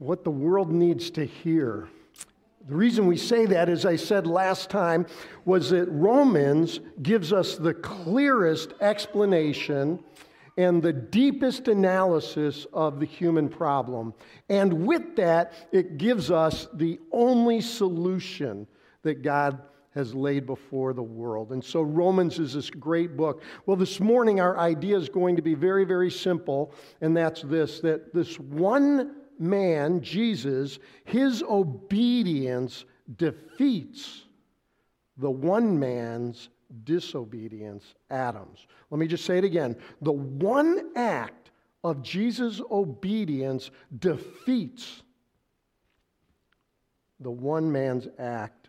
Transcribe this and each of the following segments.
what the world needs to hear. The reason we say that, as I said last time, was that Romans gives us the clearest explanation and the deepest analysis of the human problem. And with that, it gives us the only solution that God has laid before the world. And so Romans is this great book. Well, this morning our idea is going to be very, very simple, and that's this that this one man, Jesus, his obedience defeats the one man's disobedience, Adam's. Let me just say it again. The one act of Jesus' obedience defeats the one man's act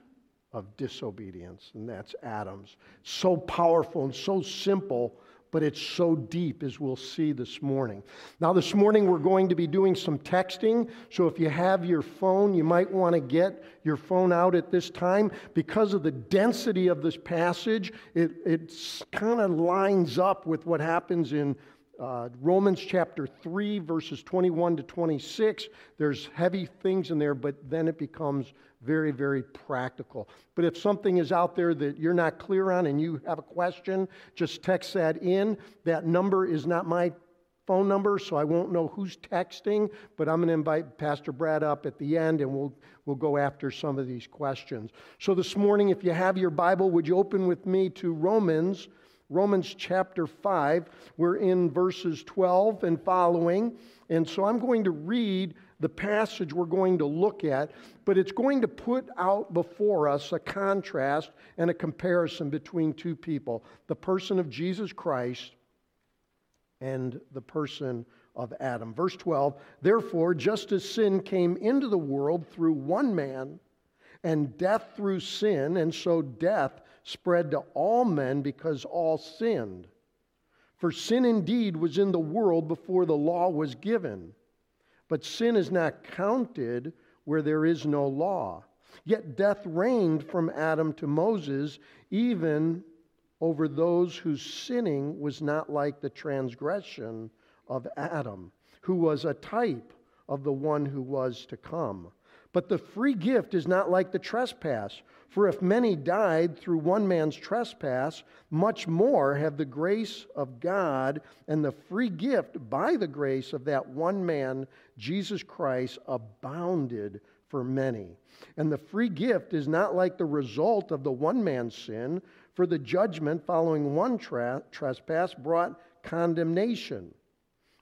of disobedience, and that's Adam's. So powerful and so simple but it's so deep, as we'll see this morning. Now, this morning we're going to be doing some texting, so if you have your phone, you might want to get your phone out at this time. Because of the density of this passage, it, it kind of lines up with what happens in uh, Romans chapter 3, verses 21 to 26. There's heavy things in there, but then it becomes very, very practical. But if something is out there that you're not clear on and you have a question, just text that in. That number is not my phone number, so I won't know who's texting, but I'm going to invite Pastor Brad up at the end and we'll, we'll go after some of these questions. So this morning, if you have your Bible, would you open with me to Romans? Romans chapter 5. We're in verses 12 and following. And so I'm going to read the passage we're going to look at, but it's going to put out before us a contrast and a comparison between two people the person of Jesus Christ and the person of Adam. Verse 12 Therefore, just as sin came into the world through one man, and death through sin, and so death spread to all men because all sinned. For sin indeed was in the world before the law was given but sin is not counted where there is no law. Yet death reigned from Adam to Moses, even over those whose sinning was not like the transgression of Adam, who was a type of the one who was to come. But the free gift is not like the trespass. For if many died through one man's trespass, much more have the grace of God and the free gift by the grace of that one man, Jesus Christ, abounded for many. And the free gift is not like the result of the one man's sin, for the judgment following one tra- trespass brought condemnation.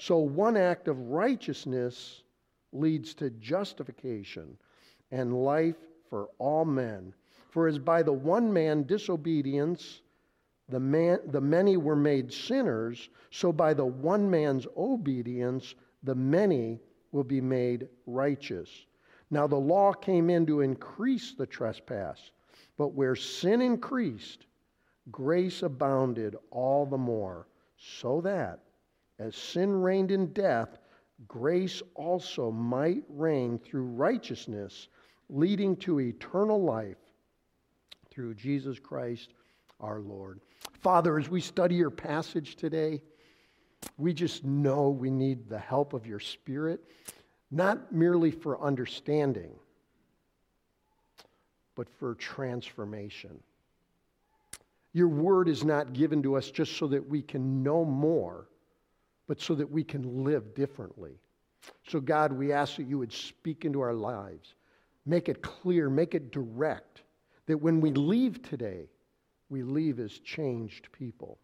so one act of righteousness leads to justification and life for all men. For as by the one man disobedience the, man, the many were made sinners, so by the one man's obedience the many will be made righteous. Now the law came in to increase the trespass, but where sin increased, grace abounded all the more, so that as sin reigned in death, grace also might reign through righteousness leading to eternal life through Jesus Christ our Lord. Father, as we study your passage today, we just know we need the help of your Spirit, not merely for understanding, but for transformation. Your word is not given to us just so that we can know more, but so that we can live differently. So, God, we ask that you would speak into our lives. Make it clear, make it direct that when we leave today, we leave as changed people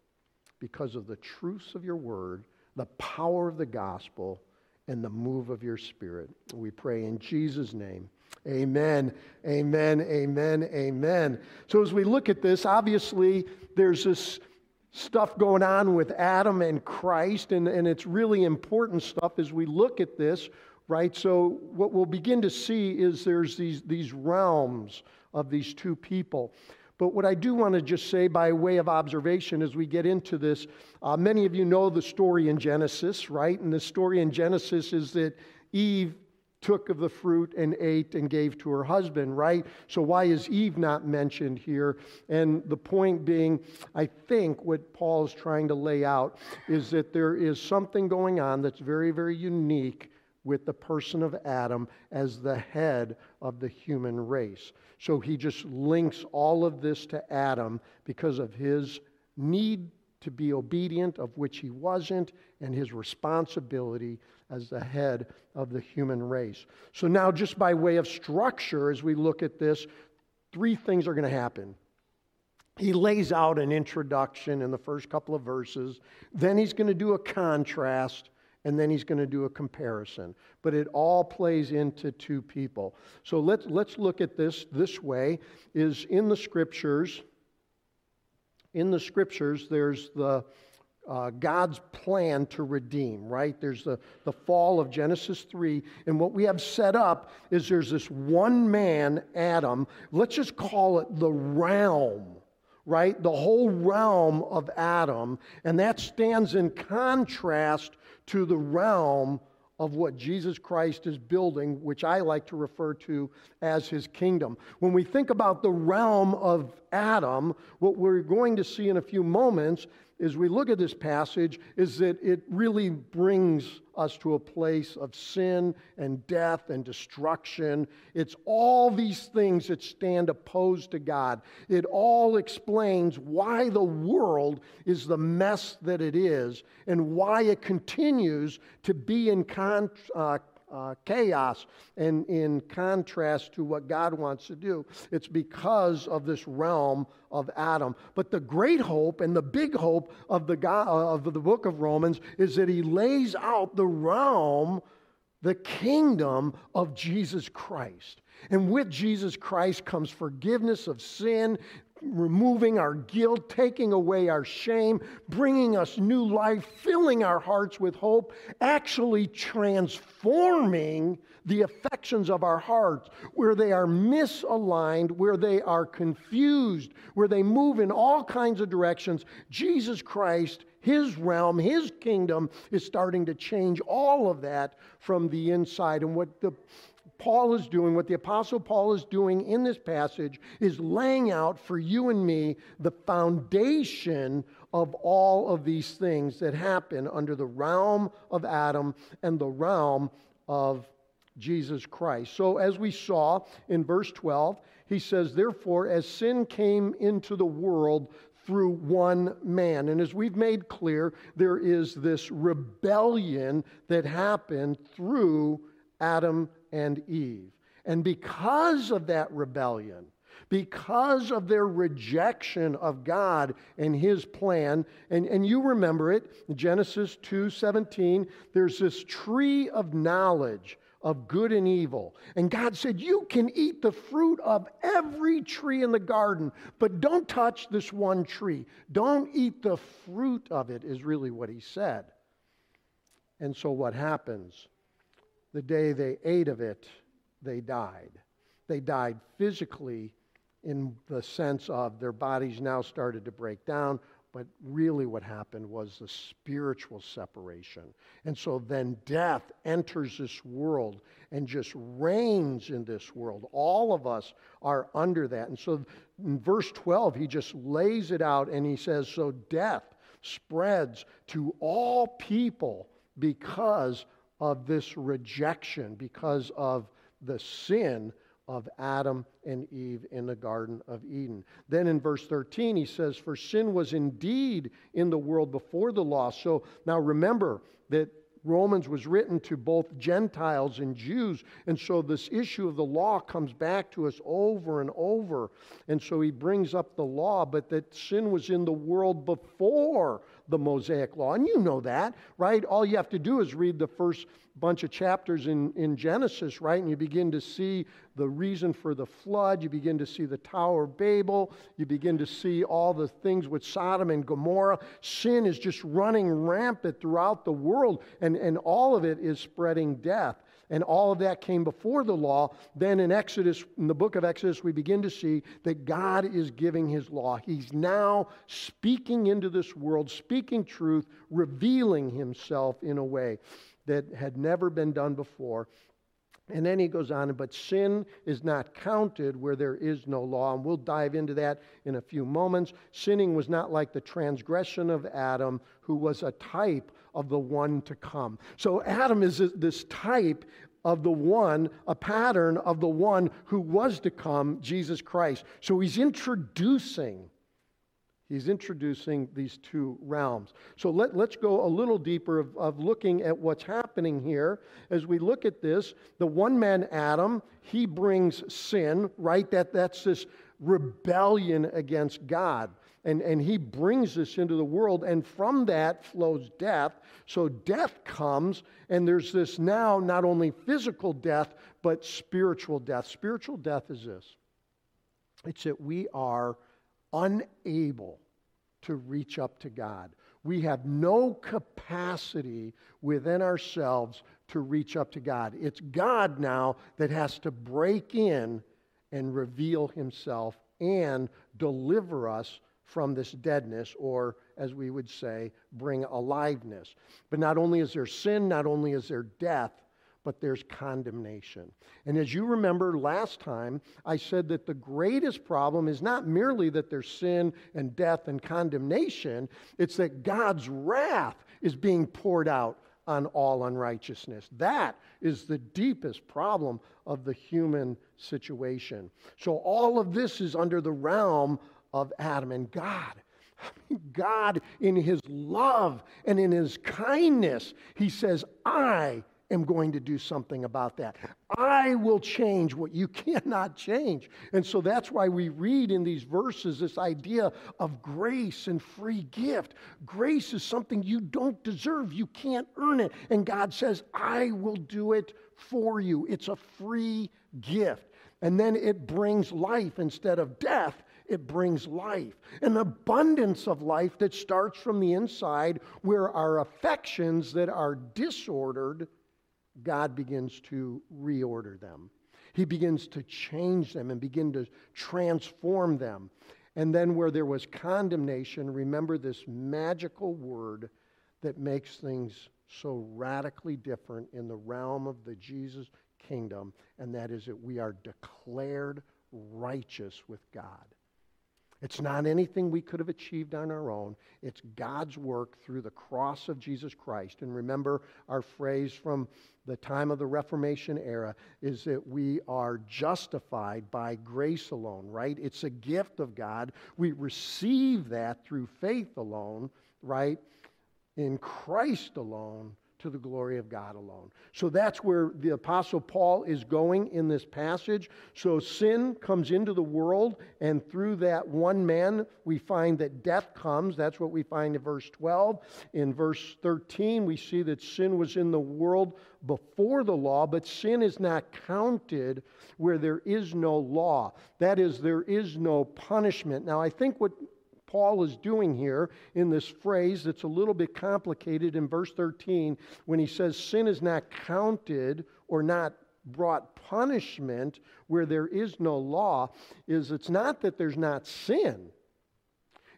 because of the truths of your word, the power of the gospel, and the move of your spirit. We pray in Jesus' name. Amen, amen, amen, amen. So, as we look at this, obviously there's this stuff going on with Adam and Christ, and, and it's really important stuff as we look at this right? So what we'll begin to see is there's these, these realms of these two people. But what I do want to just say by way of observation as we get into this, uh, many of you know the story in Genesis, right? And the story in Genesis is that Eve took of the fruit and ate and gave to her husband, right? So, why is Eve not mentioned here? And the point being, I think what Paul is trying to lay out is that there is something going on that's very, very unique with the person of Adam as the head of the human race. So he just links all of this to Adam because of his need to be obedient, of which he wasn't, and his responsibility as the head of the human race. So now, just by way of structure, as we look at this, three things are going to happen. He lays out an introduction in the first couple of verses, then he's going to do a contrast and then he's going to do a comparison. But it all plays into two people. So let's, let's look at this this way is in the scriptures, in the scriptures, there's the uh, God's plan to redeem, right? There's the, the fall of Genesis 3. And what we have set up is there's this one man, Adam. Let's just call it the realm right? The whole realm of Adam. And that stands in contrast to the realm of what Jesus Christ is building, which I like to refer to as his kingdom. When we think about the realm of Adam, what we're going to see in a few moments as we look at this passage is that it really brings us to a place of sin and death and destruction. It's all these things that stand opposed to God. It all explains why the world is the mess that it is and why it continues to be in con- uh, uh, chaos and in contrast to what God wants to do. It's because of this realm of Adam. But the great hope and the big hope of the, God, of the book of Romans is that he lays out the realm, the kingdom of Jesus Christ. And with Jesus Christ comes forgiveness of sin, removing our guilt, taking away our shame, bringing us new life, filling our hearts with hope, actually transforming the affections of our hearts where they are misaligned, where they are confused, where they move in all kinds of directions. Jesus Christ, His realm, His kingdom is starting to change all of that from the inside. And what the Paul is doing, what the Apostle Paul is doing in this passage, is laying out for you and me the foundation of all of these things that happen under the realm of Adam and the realm of Jesus Christ. So, as we saw in verse 12, he says, Therefore, as sin came into the world through one man. And as we've made clear, there is this rebellion that happened through Adam and Eve. And because of that rebellion, because of their rejection of God and his plan, and, and you remember it, Genesis 2:17, there's this tree of knowledge of good and evil. And God said, You can eat the fruit of every tree in the garden, but don't touch this one tree. Don't eat the fruit of it, is really what he said. And so what happens? The day they ate of it, they died. They died physically in the sense of their bodies now started to break down, but really what happened was the spiritual separation. And so then death enters this world and just reigns in this world. All of us are under that. And so in verse 12, he just lays it out and he says, So death spreads to all people because of this rejection because of the sin of Adam and Eve in the Garden of Eden. Then in verse 13, he says, For sin was indeed in the world before the law. So now remember that Romans was written to both Gentiles and Jews. And so this issue of the law comes back to us over and over. And so he brings up the law, but that sin was in the world before the Mosaic law. And you know that, right? All you have to do is read the first bunch of chapters in, in Genesis, right? And you begin to see the reason for the flood. You begin to see the Tower of Babel. You begin to see all the things with Sodom and Gomorrah. Sin is just running rampant throughout the world, and, and all of it is spreading death. And all of that came before the law, then in Exodus, in the book of Exodus, we begin to see that God is giving his law. He's now speaking into this world, speaking truth, revealing himself in a way that had never been done before. And then he goes on, but sin is not counted where there is no law. And we'll dive into that in a few moments. Sinning was not like the transgression of Adam, who was a type of the one to come. So Adam is this type of the one, a pattern of the one who was to come, Jesus Christ. So he's introducing He's introducing these two realms. So let, let's go a little deeper of, of looking at what's happening here. As we look at this, the one man Adam, he brings sin, right? That, that's this rebellion against God. And, and he brings this into the world, and from that flows death. So death comes, and there's this now not only physical death, but spiritual death. Spiritual death is this it's that we are unable to reach up to God. We have no capacity within ourselves to reach up to God. It's God now that has to break in and reveal himself and deliver us from this deadness, or as we would say, bring aliveness. But not only is there sin, not only is there death, but there's condemnation. And as you remember last time, I said that the greatest problem is not merely that there's sin and death and condemnation, it's that God's wrath is being poured out on all unrighteousness. That is the deepest problem of the human situation. So all of this is under the realm of Adam and God. God, in his love and in his kindness, he says, I am going to do something about that. I will change what you cannot change. And so that's why we read in these verses this idea of grace and free gift. Grace is something you don't deserve, you can't earn it. And God says, I will do it for you. It's a free gift. And then it brings life instead of death it brings life, an abundance of life that starts from the inside, where our affections that are disordered God begins to reorder them. He begins to change them and begin to transform them. And then, where there was condemnation, remember this magical word that makes things so radically different in the realm of the Jesus kingdom, and that is that we are declared righteous with God. It's not anything we could have achieved on our own. It's God's work through the cross of Jesus Christ. And remember, our phrase from the time of the Reformation era is that we are justified by grace alone, right? It's a gift of God. We receive that through faith alone, right? In Christ alone to the glory of God alone. So that's where the Apostle Paul is going in this passage. So sin comes into the world, and through that one man, we find that death comes. That's what we find in verse 12. In verse 13, we see that sin was in the world before the law, but sin is not counted where there is no law. That is, there is no punishment. Now, I think what Paul is doing here in this phrase that's a little bit complicated in verse 13 when he says sin is not counted or not brought punishment where there is no law is it's not that there's not sin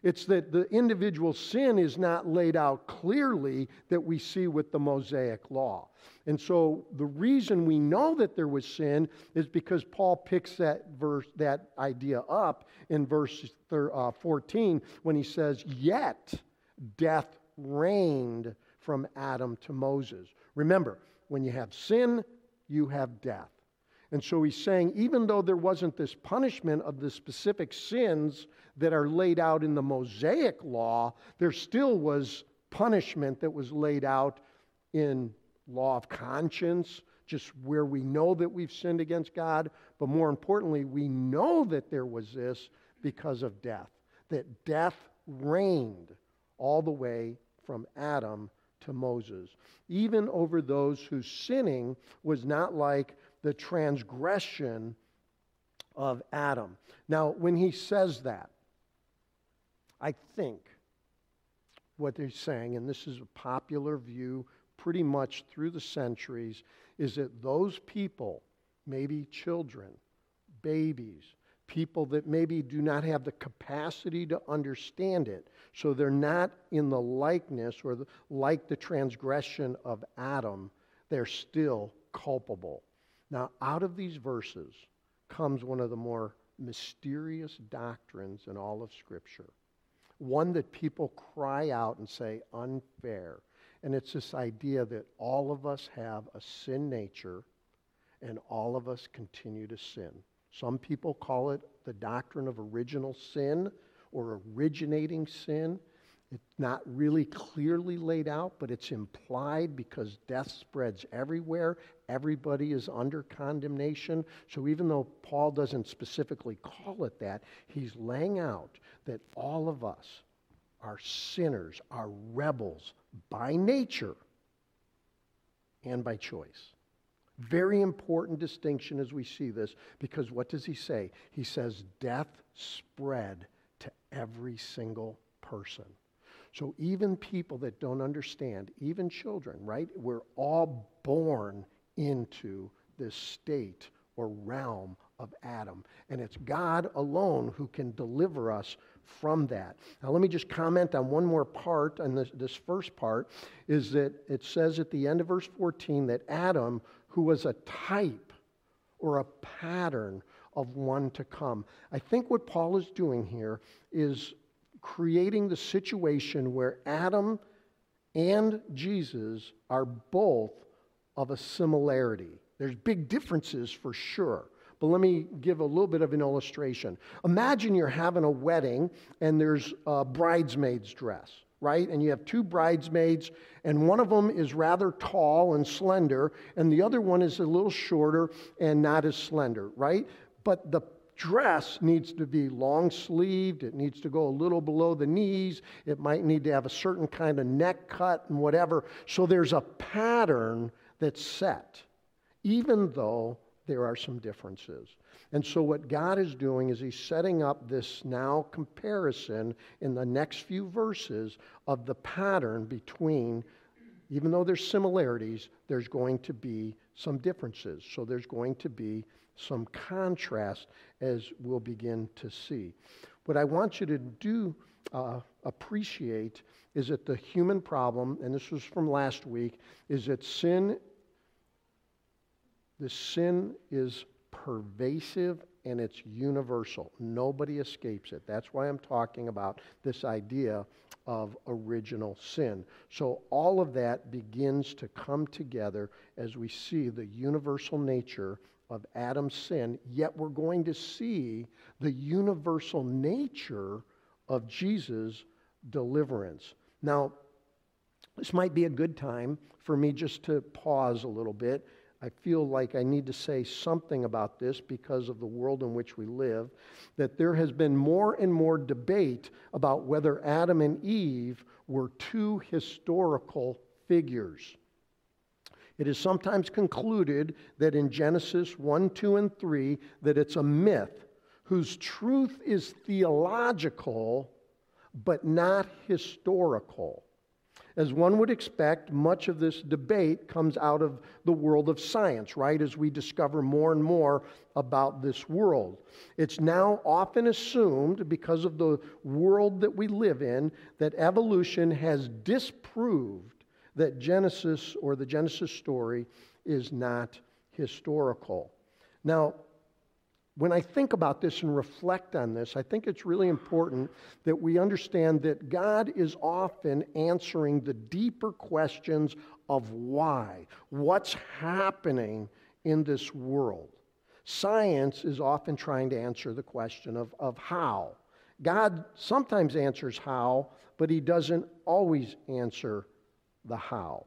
it's that the individual sin is not laid out clearly that we see with the Mosaic law. And so the reason we know that there was sin is because Paul picks that verse, that idea up in verse uh, 14 when he says, Yet death reigned from Adam to Moses. Remember, when you have sin, you have death. And so he's saying, even though there wasn't this punishment of the specific sins that are laid out in the Mosaic law, there still was punishment that was laid out in law of conscience, just where we know that we've sinned against God. But more importantly, we know that there was this because of death, that death reigned all the way from Adam to Moses, even over those whose sinning was not like the transgression of Adam. Now, when he says that, I think what he's saying, and this is a popular view pretty much through the centuries is that those people, maybe children, babies, people that maybe do not have the capacity to understand it, so they're not in the likeness or the, like the transgression of Adam, they're still culpable. Now, out of these verses comes one of the more mysterious doctrines in all of Scripture. One that people cry out and say, unfair. And it's this idea that all of us have a sin nature and all of us continue to sin. Some people call it the doctrine of original sin or originating sin. It's not really clearly laid out, but it's implied because death spreads everywhere. Everybody is under condemnation. So even though Paul doesn't specifically call it that, he's laying out that all of us are sinners, are rebels by nature and by choice. Very important distinction as we see this because what does he say? He says, Death spread to every single person. So even people that don't understand, even children, right? We're all born into this state or realm of Adam. And it's God alone who can deliver us from that. Now, let me just comment on one more part, and this, this first part, is that it says at the end of verse 14 that Adam, who was a type or a pattern of one to come. I think what Paul is doing here is creating the situation where Adam and Jesus are both of a similarity. There's big differences for sure. But let me give a little bit of an illustration. Imagine you're having a wedding and there's a bridesmaid's dress, right? And you have two bridesmaids, and one of them is rather tall and slender, and the other one is a little shorter and not as slender, right? But the dress needs to be long sleeved. It needs to go a little below the knees. It might need to have a certain kind of neck cut and whatever. So there's a pattern that's set, even though there are some differences. And so, what God is doing is He's setting up this now comparison in the next few verses of the pattern between, even though there's similarities, there's going to be some differences. So, there's going to be some contrast as we'll begin to see. What I want you to do uh, appreciate is that the human problem, and this was from last week, is that sin, the sin is pervasive and it's universal. Nobody escapes it. That's why I'm talking about this idea of original sin. So all of that begins to come together as we see the universal nature of Adam's sin, yet we're going to see the universal nature of Jesus' deliverance. Now, this might be a good time for me just to pause a little bit. I feel like I need to say something about this because of the world in which we live. That there has been more and more debate about whether Adam and Eve were two historical figures. It is sometimes concluded that in Genesis 1, 2, and 3, that it's a myth whose truth is theological but not historical. As one would expect, much of this debate comes out of the world of science, right? As we discover more and more about this world. It's now often assumed, because of the world that we live in, that evolution has disproved that Genesis or the Genesis story is not historical. Now, when I think about this and reflect on this, I think it's really important that we understand that God is often answering the deeper questions of why, what's happening in this world. Science is often trying to answer the question of, of how. God sometimes answers how, but he doesn't always answer the how.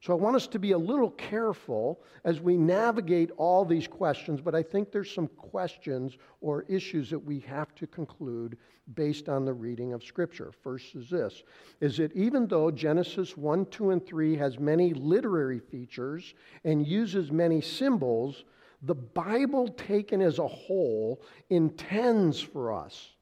So I want us to be a little careful as we navigate all these questions, but I think there's some questions or issues that we have to conclude based on the reading of Scripture. First is this is that even though Genesis 1, 2, and 3 has many literary features and uses many symbols, the Bible taken as a whole intends for us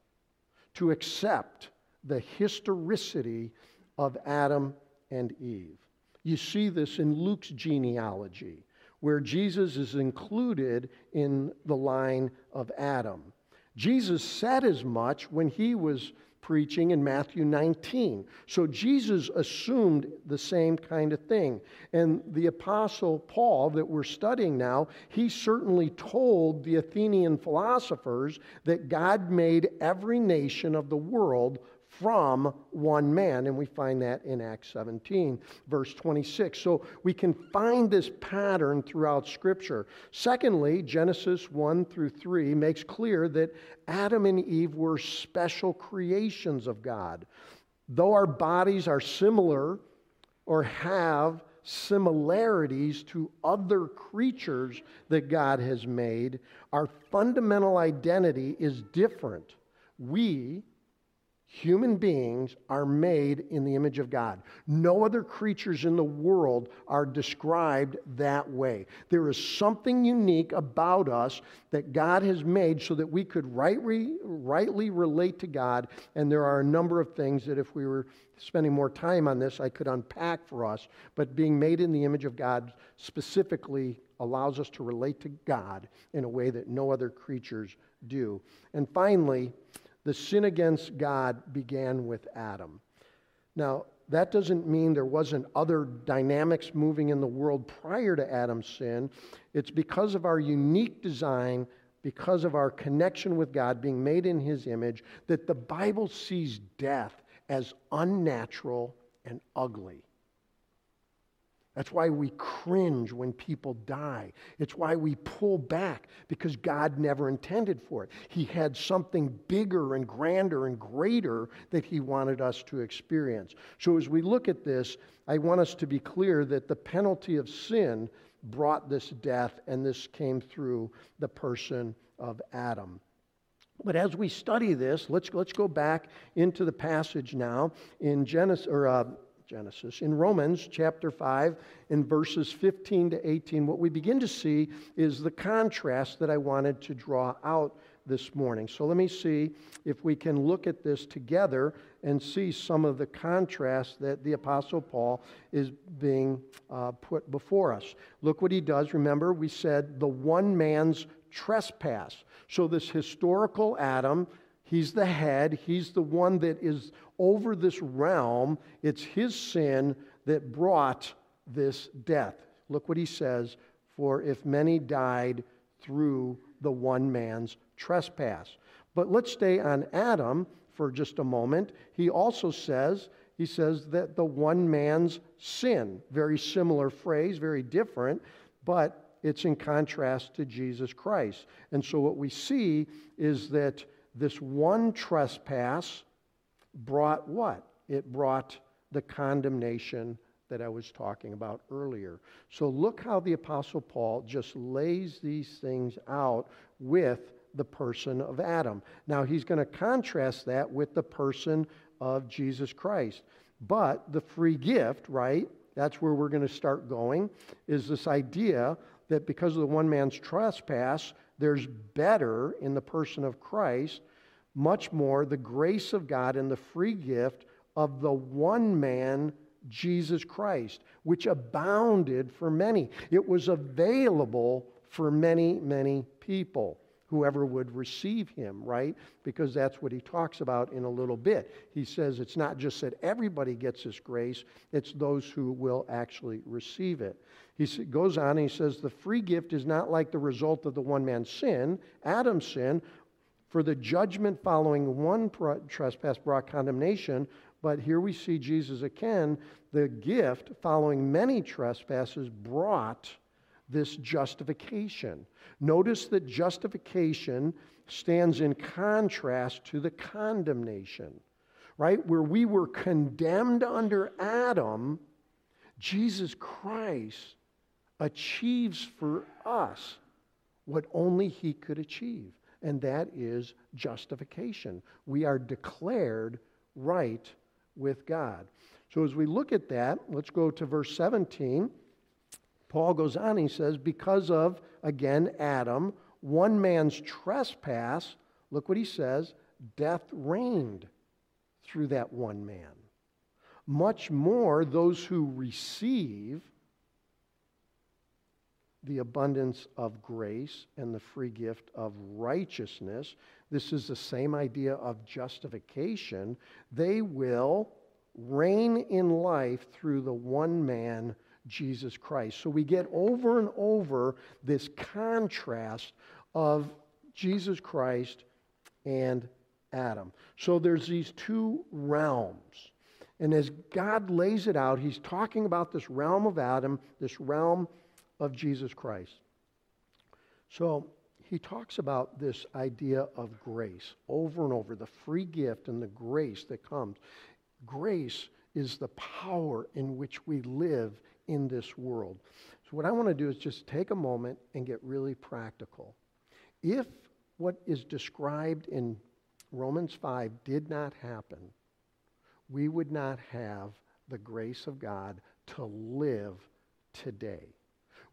to accept the historicity of Adam and Eve. You see this in Luke's genealogy, where Jesus is included in the line of Adam. Jesus said as much when he was preaching in Matthew 19. So Jesus assumed the same kind of thing. And the Apostle Paul, that we're studying now, he certainly told the Athenian philosophers that God made every nation of the world from one man. And we find that in Acts 17, verse 26. So we can find this pattern throughout Scripture. Secondly, Genesis 1 through 3 makes clear that Adam and Eve were special creations of God. Though our bodies are similar or have similarities to other creatures that God has made, our fundamental identity is different. We, Human beings are made in the image of God. No other creatures in the world are described that way. There is something unique about us that God has made so that we could rightly, rightly relate to God. And there are a number of things that, if we were spending more time on this, I could unpack for us. But being made in the image of God specifically allows us to relate to God in a way that no other creatures do. And finally, the sin against God began with Adam. Now, that doesn't mean there wasn't other dynamics moving in the world prior to Adam's sin. It's because of our unique design, because of our connection with God, being made in his image, that the Bible sees death as unnatural and ugly. That's why we cringe when people die. It's why we pull back because God never intended for it. He had something bigger and grander and greater that He wanted us to experience. So as we look at this, I want us to be clear that the penalty of sin brought this death, and this came through the person of Adam. But as we study this, let's, let's go back into the passage now in Genesis, or uh, Genesis. In Romans chapter 5, in verses 15 to 18, what we begin to see is the contrast that I wanted to draw out this morning. So let me see if we can look at this together and see some of the contrast that the Apostle Paul is being uh, put before us. Look what he does. Remember, we said the one man's trespass. So this historical Adam He's the head, he's the one that is over this realm. It's his sin that brought this death. Look what he says For if many died through the one man's trespass. But let's stay on Adam for just a moment. He also says, he says that the one man's sin, very similar phrase, very different, but it's in contrast to Jesus Christ. And so what we see is that this one trespass brought what? It brought the condemnation that I was talking about earlier. So look how the Apostle Paul just lays these things out with the person of Adam. Now he's going to contrast that with the person of Jesus Christ. But the free gift, right? That's where we're going to start going, is this idea that because of the one man's trespass, there's better in the person of Christ, much more the grace of God and the free gift of the one man, Jesus Christ, which abounded for many. It was available for many, many people whoever would receive him, right? Because that's what he talks about in a little bit. He says it's not just that everybody gets this grace, it's those who will actually receive it. He goes on and he says, The free gift is not like the result of the one man's sin, Adam's sin, for the judgment following one trespass brought condemnation, but here we see Jesus again. The gift following many trespasses brought this justification. Notice that justification stands in contrast to the condemnation, right? Where we were condemned under Adam, Jesus Christ achieves for us what only he could achieve, and that is justification. We are declared right with God. So as we look at that, let's go to verse 17. Paul goes on, he says, because of, again, Adam, one man's trespass, look what he says, death reigned through that one man. much more those who receive the abundance of grace and the free gift of righteousness. This is the same idea of justification. They will reign in life through the one man, Jesus Christ. So we get over and over this contrast of Jesus Christ and Adam. So there's these two realms. And as God lays it out, he's talking about this realm of Adam, this realm of Jesus Christ. So he talks about this idea of grace over and over the free gift and the grace that comes. Grace is the power in which we live in this world. So, what I want to do is just take a moment and get really practical. If what is described in Romans 5 did not happen, we would not have the grace of God to live today.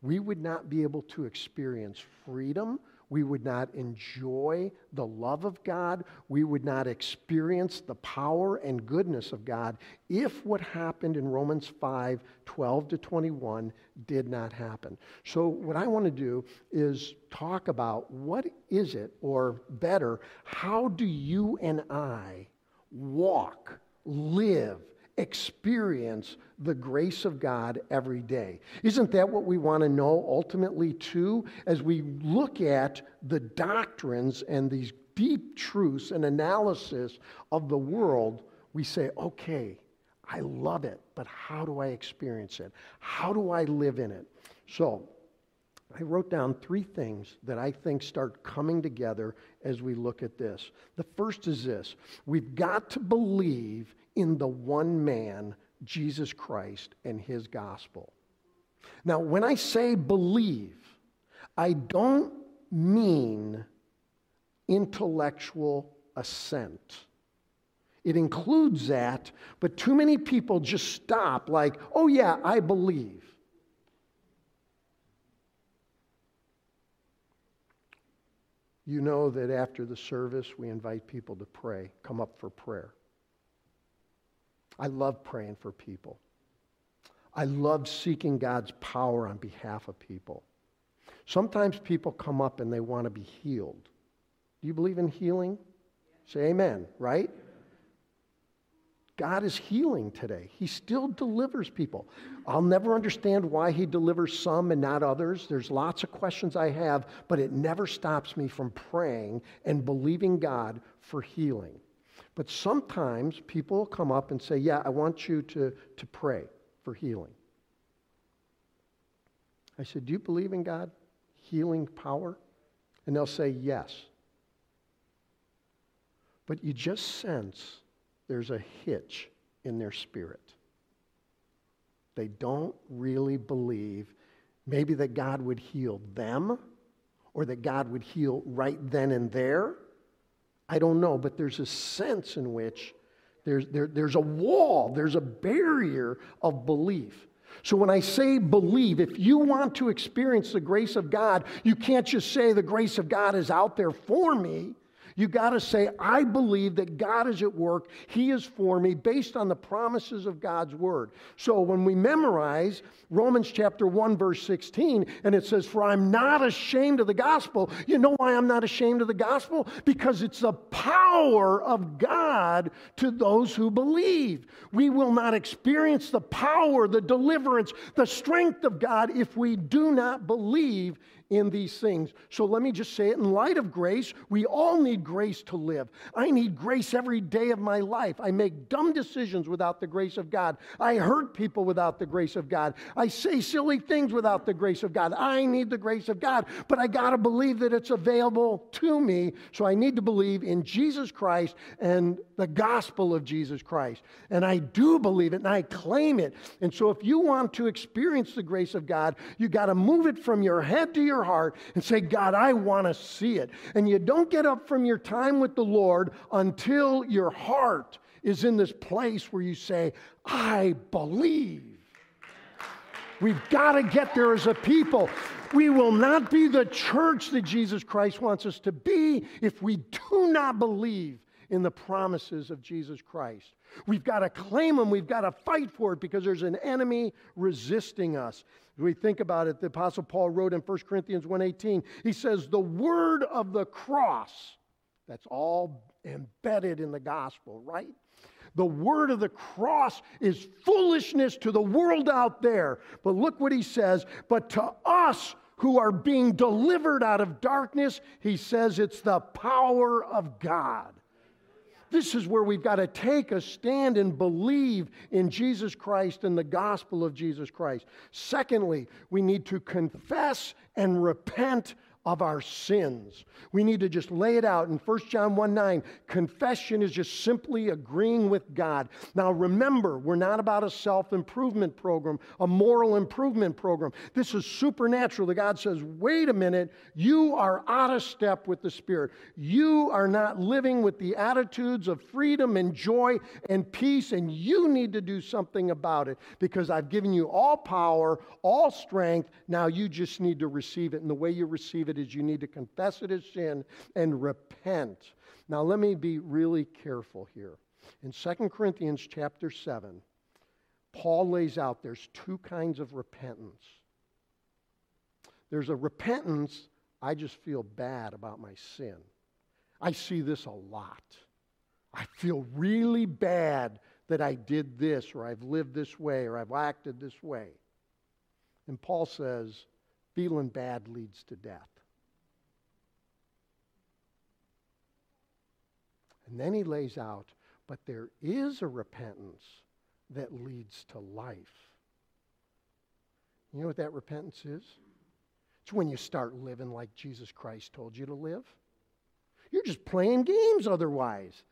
We would not be able to experience freedom we would not enjoy the love of God. We would not experience the power and goodness of God if what happened in Romans 5 12 to 21 did not happen. So, what I want to do is talk about what is it, or better, how do you and I walk, live, experience the grace of God every day. Isn't that what we want to know ultimately, too, as we look at the doctrines and these deep truths and analysis of the world? We say, okay, I love it, but how do I experience it? How do I live in it? So, I wrote down three things that I think start coming together as we look at this. The first is this we've got to believe in the one man, Jesus Christ, and his gospel. Now, when I say believe, I don't mean intellectual assent. It includes that, but too many people just stop like, oh, yeah, I believe. You know that after the service, we invite people to pray, come up for prayer. I love praying for people. I love seeking God's power on behalf of people. Sometimes people come up and they want to be healed. Do you believe in healing? Say amen, right? God is healing today. He still delivers people. I'll never understand why He delivers some and not others. There's lots of questions I have, but it never stops me from praying and believing God for healing. But sometimes people come up and say, Yeah, I want you to, to pray for healing. I said, Do you believe in God? Healing power? And they'll say, Yes. But you just sense there's a hitch in their spirit. They don't really believe maybe that God would heal them or that God would heal right then and there I don't know, but there's a sense in which there's, there, there's a wall, there's a barrier of belief. So when I say believe, if you want to experience the grace of God, you can't just say the grace of God is out there for me. You got to say, I believe that God is at work. He is for me based on the promises of God's word. So when we memorize Romans chapter 1, verse 16, and it says, For I'm not ashamed of the gospel, you know why I'm not ashamed of the gospel? Because it's the power of God to those who believe. We will not experience the power, the deliverance, the strength of God if we do not believe in these things. So let me just say it in light of grace, we all need grace to live. I need grace every day of my life. I make dumb decisions without the grace of God. I hurt people without the grace of God. I say silly things without the grace of God. I need the grace of God, but I got to believe that it's available to me. So I need to believe in Jesus Christ and the gospel of Jesus Christ. And I do believe it and I claim it. And so if you want to experience the grace of God, you got to move it from your head to your heart and say, God, I want to see it. And you don't get up from your time with the Lord until your heart is in this place where you say, I believe. We've got to get there as a people. We will not be the church that Jesus Christ wants us to be if we do not believe in the promises of Jesus Christ. We've got to claim them. We've got to fight for it because there's an enemy resisting us. We think about it, the Apostle Paul wrote in 1 Corinthians 1.18, he says, the word of the cross, that's all embedded in the gospel, right? The word of the cross is foolishness to the world out there. But look what he says. But to us who are being delivered out of darkness, he says it's the power of God. This is where we've got to take a stand and believe in Jesus Christ and the gospel of Jesus Christ. Secondly, we need to confess and repent of our sins. We need to just lay it out in 1 John 1 9. Confession is just simply agreeing with God. Now remember, we're not about a self improvement program, a moral improvement program. This is supernatural. The God says, wait a minute, you are out of step with the Spirit. You are not living with the attitudes of freedom and joy and peace, and you need to do something about it because I've given you all power, all strength. Now you just need to receive it. And the way you receive it, it is you need to confess it as sin and repent. Now, let me be really careful here. In 2 Corinthians chapter 7, Paul lays out there's two kinds of repentance. There's a repentance, I just feel bad about my sin. I see this a lot. I feel really bad that I did this, or I've lived this way, or I've acted this way. And Paul says, feeling bad leads to death. And then he lays out, but there is a repentance that leads to life. You know what that repentance is? It's when you start living like Jesus Christ told you to live. You're just playing games otherwise.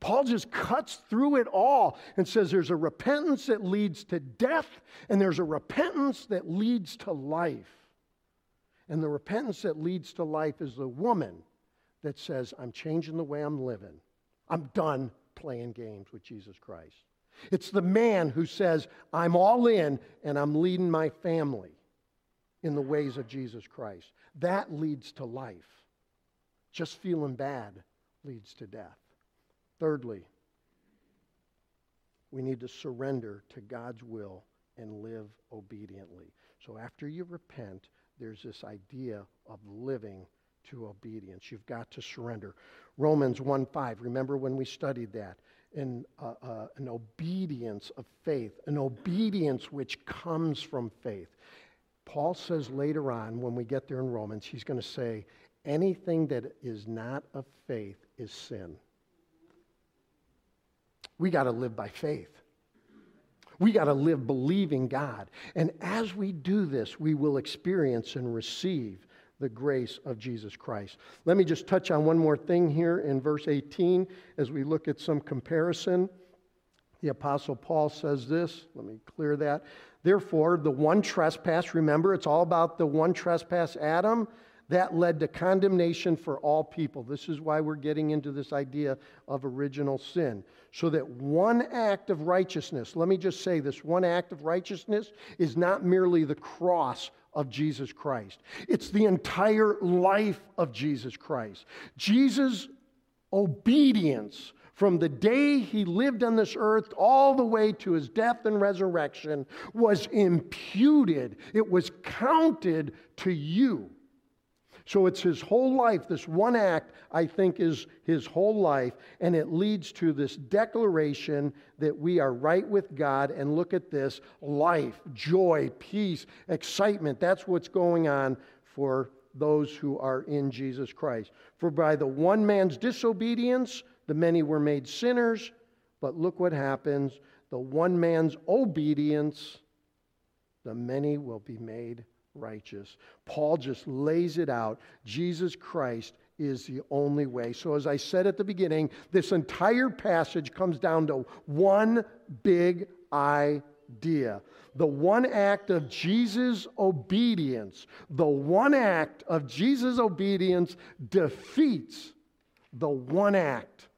Paul just cuts through it all and says there's a repentance that leads to death, and there's a repentance that leads to life. And the repentance that leads to life is the woman that says, I'm changing the way I'm living. I'm done playing games with Jesus Christ. It's the man who says, I'm all in and I'm leading my family in the ways of Jesus Christ. That leads to life. Just feeling bad leads to death. Thirdly, we need to surrender to God's will and live obediently. So after you repent, there's this idea of living to obedience. You've got to surrender. Romans 1 5, remember when we studied that? In, uh, uh, an obedience of faith, an obedience which comes from faith. Paul says later on, when we get there in Romans, he's going to say, anything that is not of faith is sin. We got to live by faith. We got to live believing God. And as we do this, we will experience and receive the grace of Jesus Christ. Let me just touch on one more thing here in verse 18 as we look at some comparison. The Apostle Paul says this. Let me clear that. Therefore, the one trespass, remember, it's all about the one trespass, Adam, that led to condemnation for all people. This is why we're getting into this idea of original sin. So that one act of righteousness, let me just say this one act of righteousness is not merely the cross of Jesus Christ. It's the entire life of Jesus Christ. Jesus' obedience from the day he lived on this earth all the way to his death and resurrection was imputed, it was counted to you. So it's his whole life. This one act, I think, is his whole life. And it leads to this declaration that we are right with God. And look at this life, joy, peace, excitement. That's what's going on for those who are in Jesus Christ. For by the one man's disobedience, the many were made sinners. But look what happens the one man's obedience, the many will be made righteous. Paul just lays it out. Jesus Christ is the only way. So, as I said at the beginning, this entire passage comes down to one big idea. The one act of Jesus' obedience, the one act of Jesus' obedience defeats the one act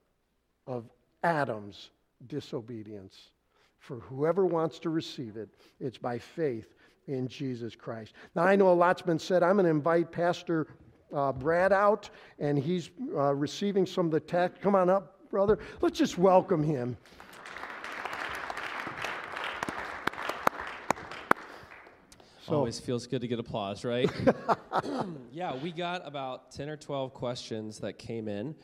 of Adam's disobedience. For whoever wants to receive it, it's by faith in Jesus Christ. Now, I know a lot's been said. I'm going to invite Pastor uh, Brad out, and he's uh, receiving some of the text. Come on up, brother. Let's just welcome him. So, Always feels good to get applause, right? yeah, we got about 10 or 12 questions that came in.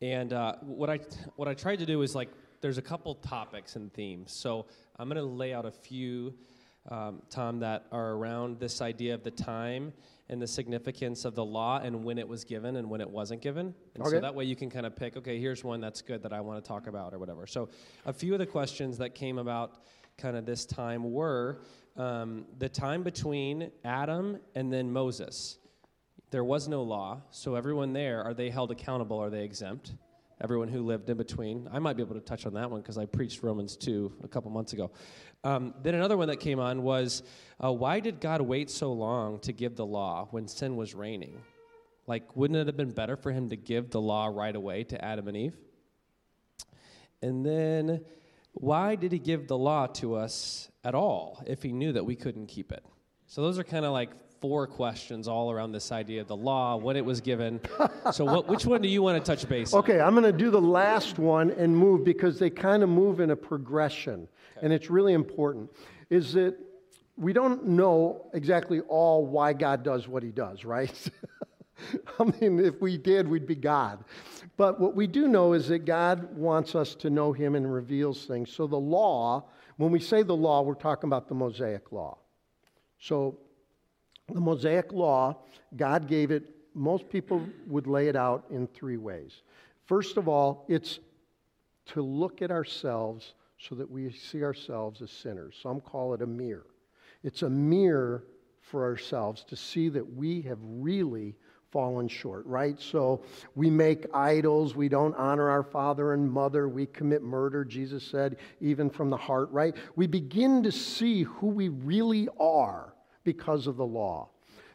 And uh, what, I, what I tried to do is like, there's a couple topics and themes. So I'm going to lay out a few, um, Tom, that are around this idea of the time and the significance of the law and when it was given and when it wasn't given. And okay. so that way you can kind of pick, okay, here's one that's good that I want to talk about or whatever. So a few of the questions that came about kind of this time were um, the time between Adam and then Moses. There was no law, so everyone there, are they held accountable? Are they exempt? Everyone who lived in between. I might be able to touch on that one because I preached Romans 2 a couple months ago. Um, then another one that came on was uh, why did God wait so long to give the law when sin was reigning? Like, wouldn't it have been better for him to give the law right away to Adam and Eve? And then why did he give the law to us at all if he knew that we couldn't keep it? So those are kind of like four questions all around this idea of the law, when it was given. so what, which one do you want to touch base On? Okay. I'm going to do the last one and move because they kind of move in a progression. Okay. And it's really important. Is that we don't know exactly all why God does what he does, right? I mean, if we did, we'd be God. But what we do know is that God wants us to know Him and reveals things. So the law, when we say the law, we're talking about the Mosaic law. So the Mosaic law, God gave it, most people would lay it out in three ways. First of all, it's to look at ourselves so that we see ourselves as sinners. Some call it a mirror. It's a mirror for ourselves to see that we have really fallen short, right? So we make idols, we don't honor our father and mother, we commit murder, Jesus said, even from the heart, right? We begin to see who we really are because of the law.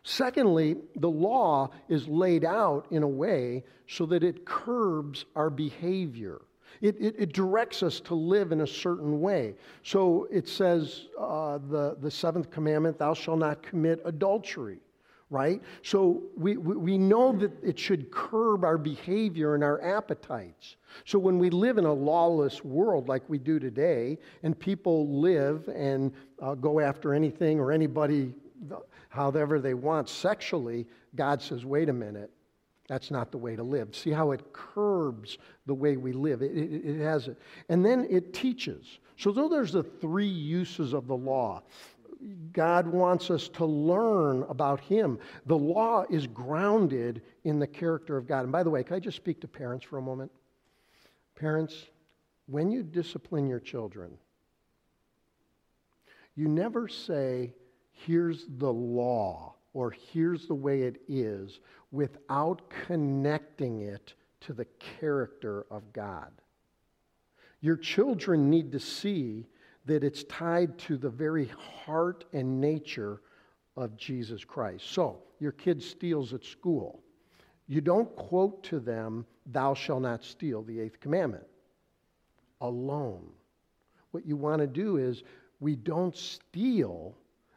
Secondly, the law is laid out in a way so that it curbs our behavior. It, it, it, directs us to live in a certain way. So it says, uh, the, the seventh commandment, thou shalt not commit adultery right? So we, we know that it should curb our behavior and our appetites. So when we live in a lawless world like we do today, and people live and uh, go after anything or anybody however they want sexually, God says, wait a minute. That's not the way to live. See how it curbs the way we live. It, it, it has it. And then it teaches. So, though there's the three uses of the law, God wants us to learn about Him. The law is grounded in the character of God. And by the way, can I just speak to parents for a moment? Parents, when you discipline your children, you never say, here's the law or here's the way it is without connecting it to the character of God. Your children need to see that it's tied to the very heart and nature of Jesus Christ. So, your kid steals at school. You don't quote to them, Thou shalt not steal, the eighth commandment, alone. What you want to do is, we don't steal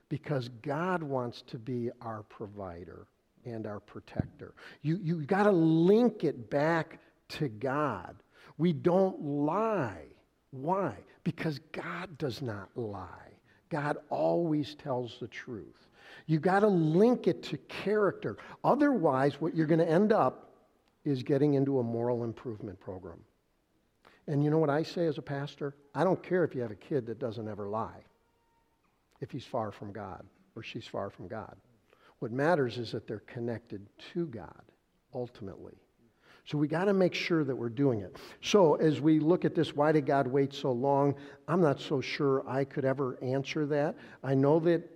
because God wants to be our provider and our protector. You, you got to link it back to God. We don't lie. Why? Because God does not lie. God always tells the truth. You got to link it to character. Otherwise, what you're going to end up is getting into a moral improvement program. And you know what I say as a pastor? I don't care if you have a kid that doesn't ever lie, if he's far from God or she's far from God. What matters is that they're connected to God ultimately. So we got to make sure that we're doing it. So as we look at this, why did God wait so long? I'm not so sure I could ever answer that. I know that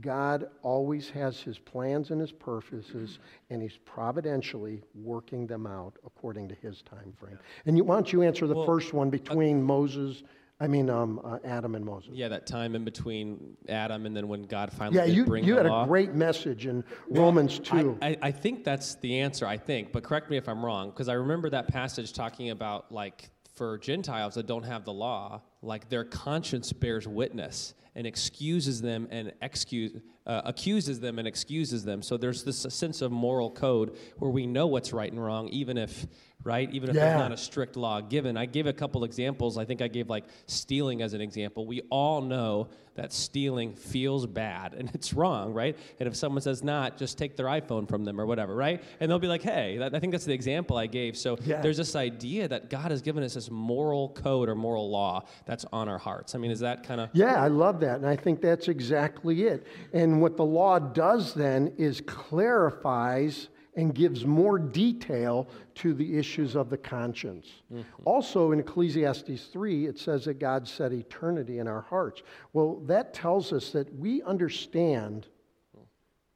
God always has his plans and his purposes, and he's providentially working them out according to his time frame. And you, why don't you answer the well, first one between uh, Moses I mean, um, uh, Adam and Moses. Yeah, that time in between Adam and then when God finally yeah, you, you had law. a great message in Romans 2. I, I, I, think that's the answer, I think, but correct me if I'm wrong, because I remember that passage talking about, like, for Gentiles that don't have the law, like their conscience bears witness and excuses them and excuse, uh, accuses them and excuses them. So there's this sense of moral code where we know what's right and wrong, even if right, even if Yeah. there's not a strict law given. I gave a couple examples. I think I gave like stealing as an example. We all know that stealing feels bad and it's wrong, right? And if someone says not, just take their iPhone from them or whatever, right? And they'll be like, hey, that, I think that's the example I gave. So Yeah. there's this idea that God has given us this moral code or moral law that's on our hearts. I mean, is that kind of Yeah, I love that. And I think that's exactly it. And what the law does then is clarifies and gives more detail to the issues of the conscience. Mm-hmm. Also, in Ecclesiastes 3, it says that God set eternity in our hearts. Well, that tells us that we understand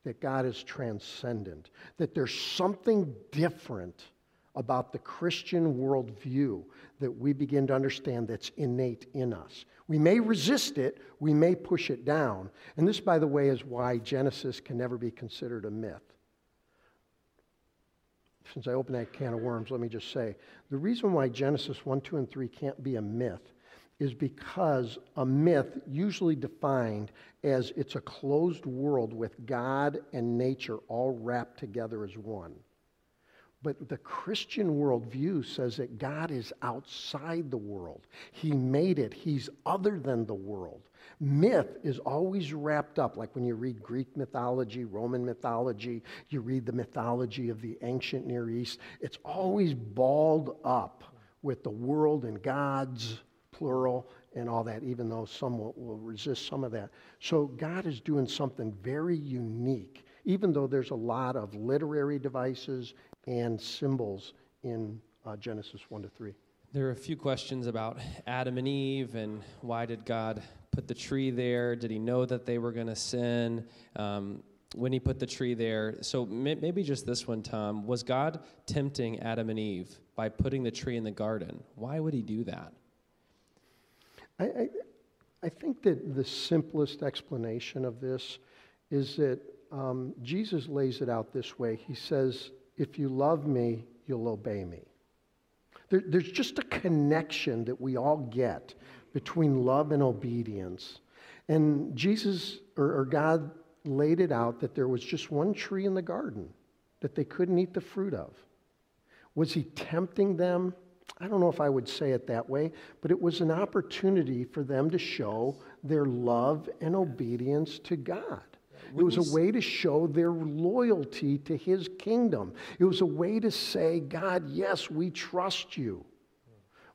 that God is transcendent, that there's something different about the Christian worldview that we begin to understand that's innate in us. We may resist it, we may push it down. And this, by the way, is why Genesis can never be considered a myth. Since I opened that can of worms, let me just say the reason why Genesis 1, 2, and 3 can't be a myth is because a myth, usually defined as it's a closed world with God and nature all wrapped together as one. But the Christian worldview says that God is outside the world. He made it, He's other than the world. Myth is always wrapped up, like when you read Greek mythology, Roman mythology, you read the mythology of the ancient Near East, it's always balled up with the world and gods, plural, and all that, even though some will, resist some of that. So God is doing something very unique, even though there's a lot of literary devices and symbols in uh, Genesis 1 to 3. There are a few questions about Adam and Eve and why did God put the tree there? Did he know that they were going to sin um, when he put the tree there? So may- maybe just this one, Tom. Was God tempting Adam and Eve by putting the tree in the garden? Why would he do that? I, I, I think that the simplest explanation of this is that um, Jesus lays it out this way. He says, If you love me, you'll obey me. There, there's just a connection that we all get between love and obedience. And Jesus or, or God laid it out that there was just one tree in the garden that they couldn't eat the fruit of. Was he tempting them? I don't know if I would say it that way, but it was an opportunity for them to show their love and obedience to God. It was a way to show their loyalty to his kingdom. It was a way to say, God, yes, we trust you.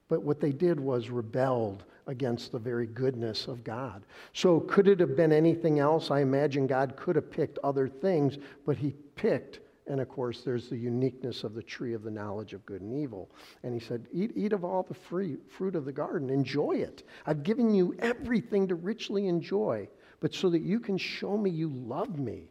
But what they did was rebelled against the very goodness of God. So, could it have been anything else? I imagine God could have picked other things, but he picked and of course, there's the uniqueness of the tree of the knowledge of good and evil. And he said, Eat, eat of all the free, fruit of the garden, enjoy it. I've given you everything to richly enjoy, but so that you can show me you love me.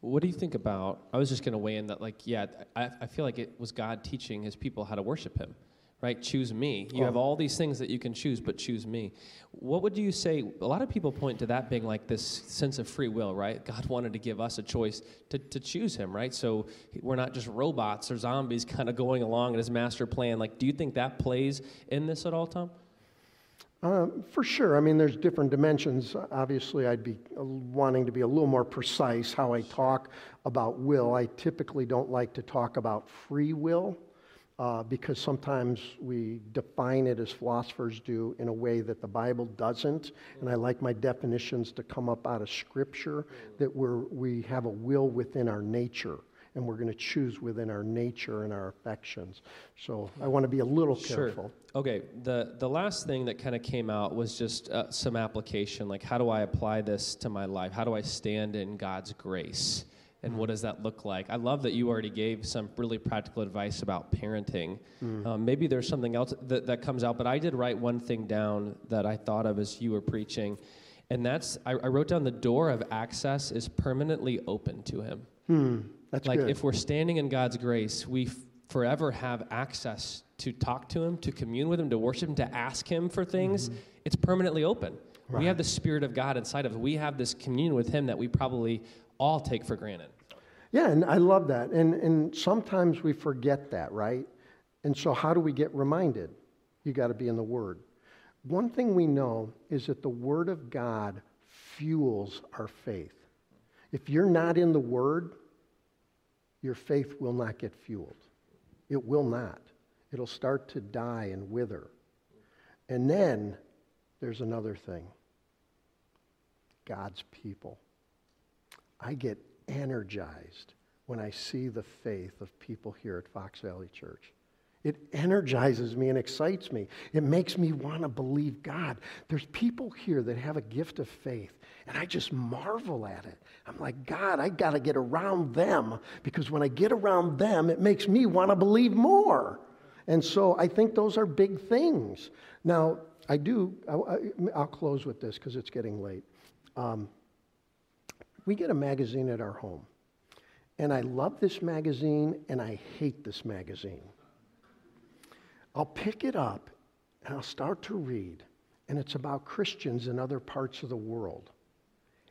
What do you think about? I was just going to weigh in that, like, yeah, I, I feel like it was God teaching his people how to worship him, right? Choose me. You have oh. all these things that you can choose, but choose me. What would you say? A lot of people point to that being like this sense of free will, right? God wanted to give us a choice to, to choose him, right? So we're not just robots or zombies kind of going along in his master plan. Like, do you think that plays in this at all, Tom? Um, for sure. I mean, there's different dimensions. Obviously, I'd be uh, wanting to be a little more precise how I talk about will. I typically don't like to talk about free will uh, because sometimes we define it as philosophers do in a way that the Bible doesn't. And I like my definitions to come up out of Scripture that we're, we have a will within our nature. And we're going to choose within our nature and our affections. So I want to be a little careful. Sure. Okay, the, the last thing that kind of came out was just uh, some application. Like, how do I apply this to my life? How do I stand in God's grace? And what does that look like? I love that you already gave some really practical advice about parenting. Um, maybe there's something else that, that comes out, but I did write one thing down that I thought of as you were preaching. And that's, I, I wrote down the door of access is permanently open to Him. Hmm, that's like good. if we're standing in God's grace, we f- forever have access to talk to Him, to commune with Him, to worship Him, to ask Him for things. Mm-hmm. It's permanently open. We have the Spirit of God inside of us. We have this communion with Him that we probably all take for granted. Yeah, and I love that. And, and sometimes we forget that, right? And so, how do we get reminded? You got to be in the Word. one thing we know is that the Word of God fuels our faith. If you're not in the Word, your faith will not get fueled. It will not. It'll start to die and wither. And then there's another thing God's people. I get energized when I see the faith of people here at Fox Valley Church. It energizes me and excites me. It makes me want to believe God. There's people here that have a gift of faith, and I just marvel at it. I'm like, God, I got to get around them because when I get around them, it makes me want to believe more. And so I think those are big things. Now, I do, I, will close with this because it's getting late. Um, we get a magazine at our home, and I love this magazine and I hate this magazine. I'll pick it up and I'll start to read, and it's about Christians in other parts of the world.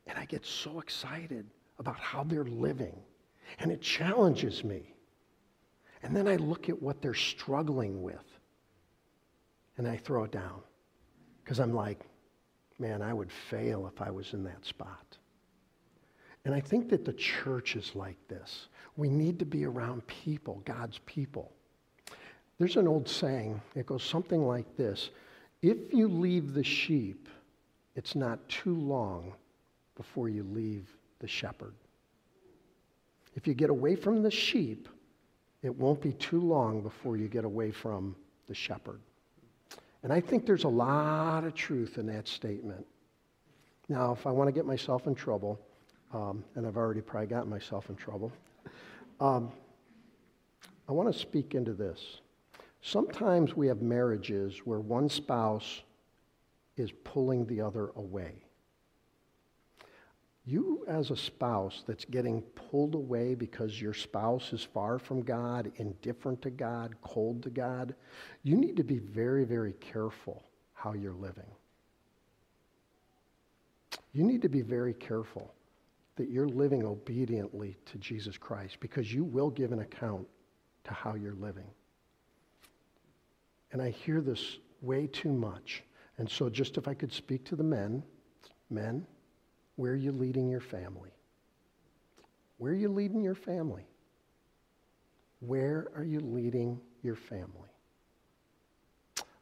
And I get so excited about how they're living, and it challenges me. And then I look at what they're struggling with, and I throw it down because I'm like, man, I would fail if I was in that spot. And I think that the church is like this. We need to be around people, God's people there's an old saying, it goes something like this If you leave the sheep, it's not too long before you leave the shepherd. If you get away from the sheep, it won't be too long before you get away from the shepherd. And I think there's a lot of truth in that statement. Now, if I want to get myself in trouble, um, and I've already probably gotten myself in trouble, um, I want to speak into this. Sometimes we have marriages where one spouse is pulling the other away. You, as a spouse that's getting pulled away because your spouse is far from God, indifferent to God, cold to God, you need to be very, very careful how you're living. You need to be very careful that you're living obediently to Jesus Christ because you will give an account to how you're living. And I hear this way too much. And so, just if I could speak to the men, men, where are you leading your family? Where are you leading your family? Where are you leading your family?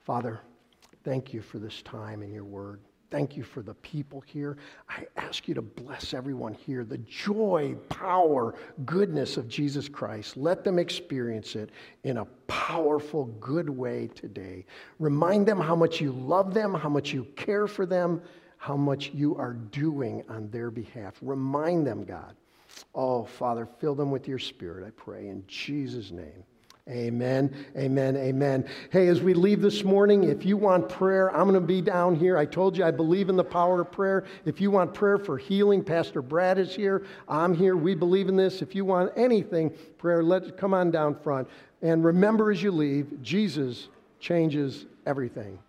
Father, thank you for this time in your word. Thank you for the people here. I ask you to bless everyone here. The joy, power, goodness of Jesus Christ. Let them experience it in a powerful, good way today. Remind them how much you love them, how much you care for them, how much you are doing on their behalf. Remind them, God. Oh, Father, fill them with your spirit, I pray, in Jesus' name. Amen, amen, amen. Hey, as we leave this morning, if you want prayer, I'm going to be down here. I told you I believe in the power of prayer. If you want prayer for healing, Pastor Brad is here. I'm here. We believe in this. If you want anything, prayer, let come on down front. And remember as you leave, Jesus changes everything.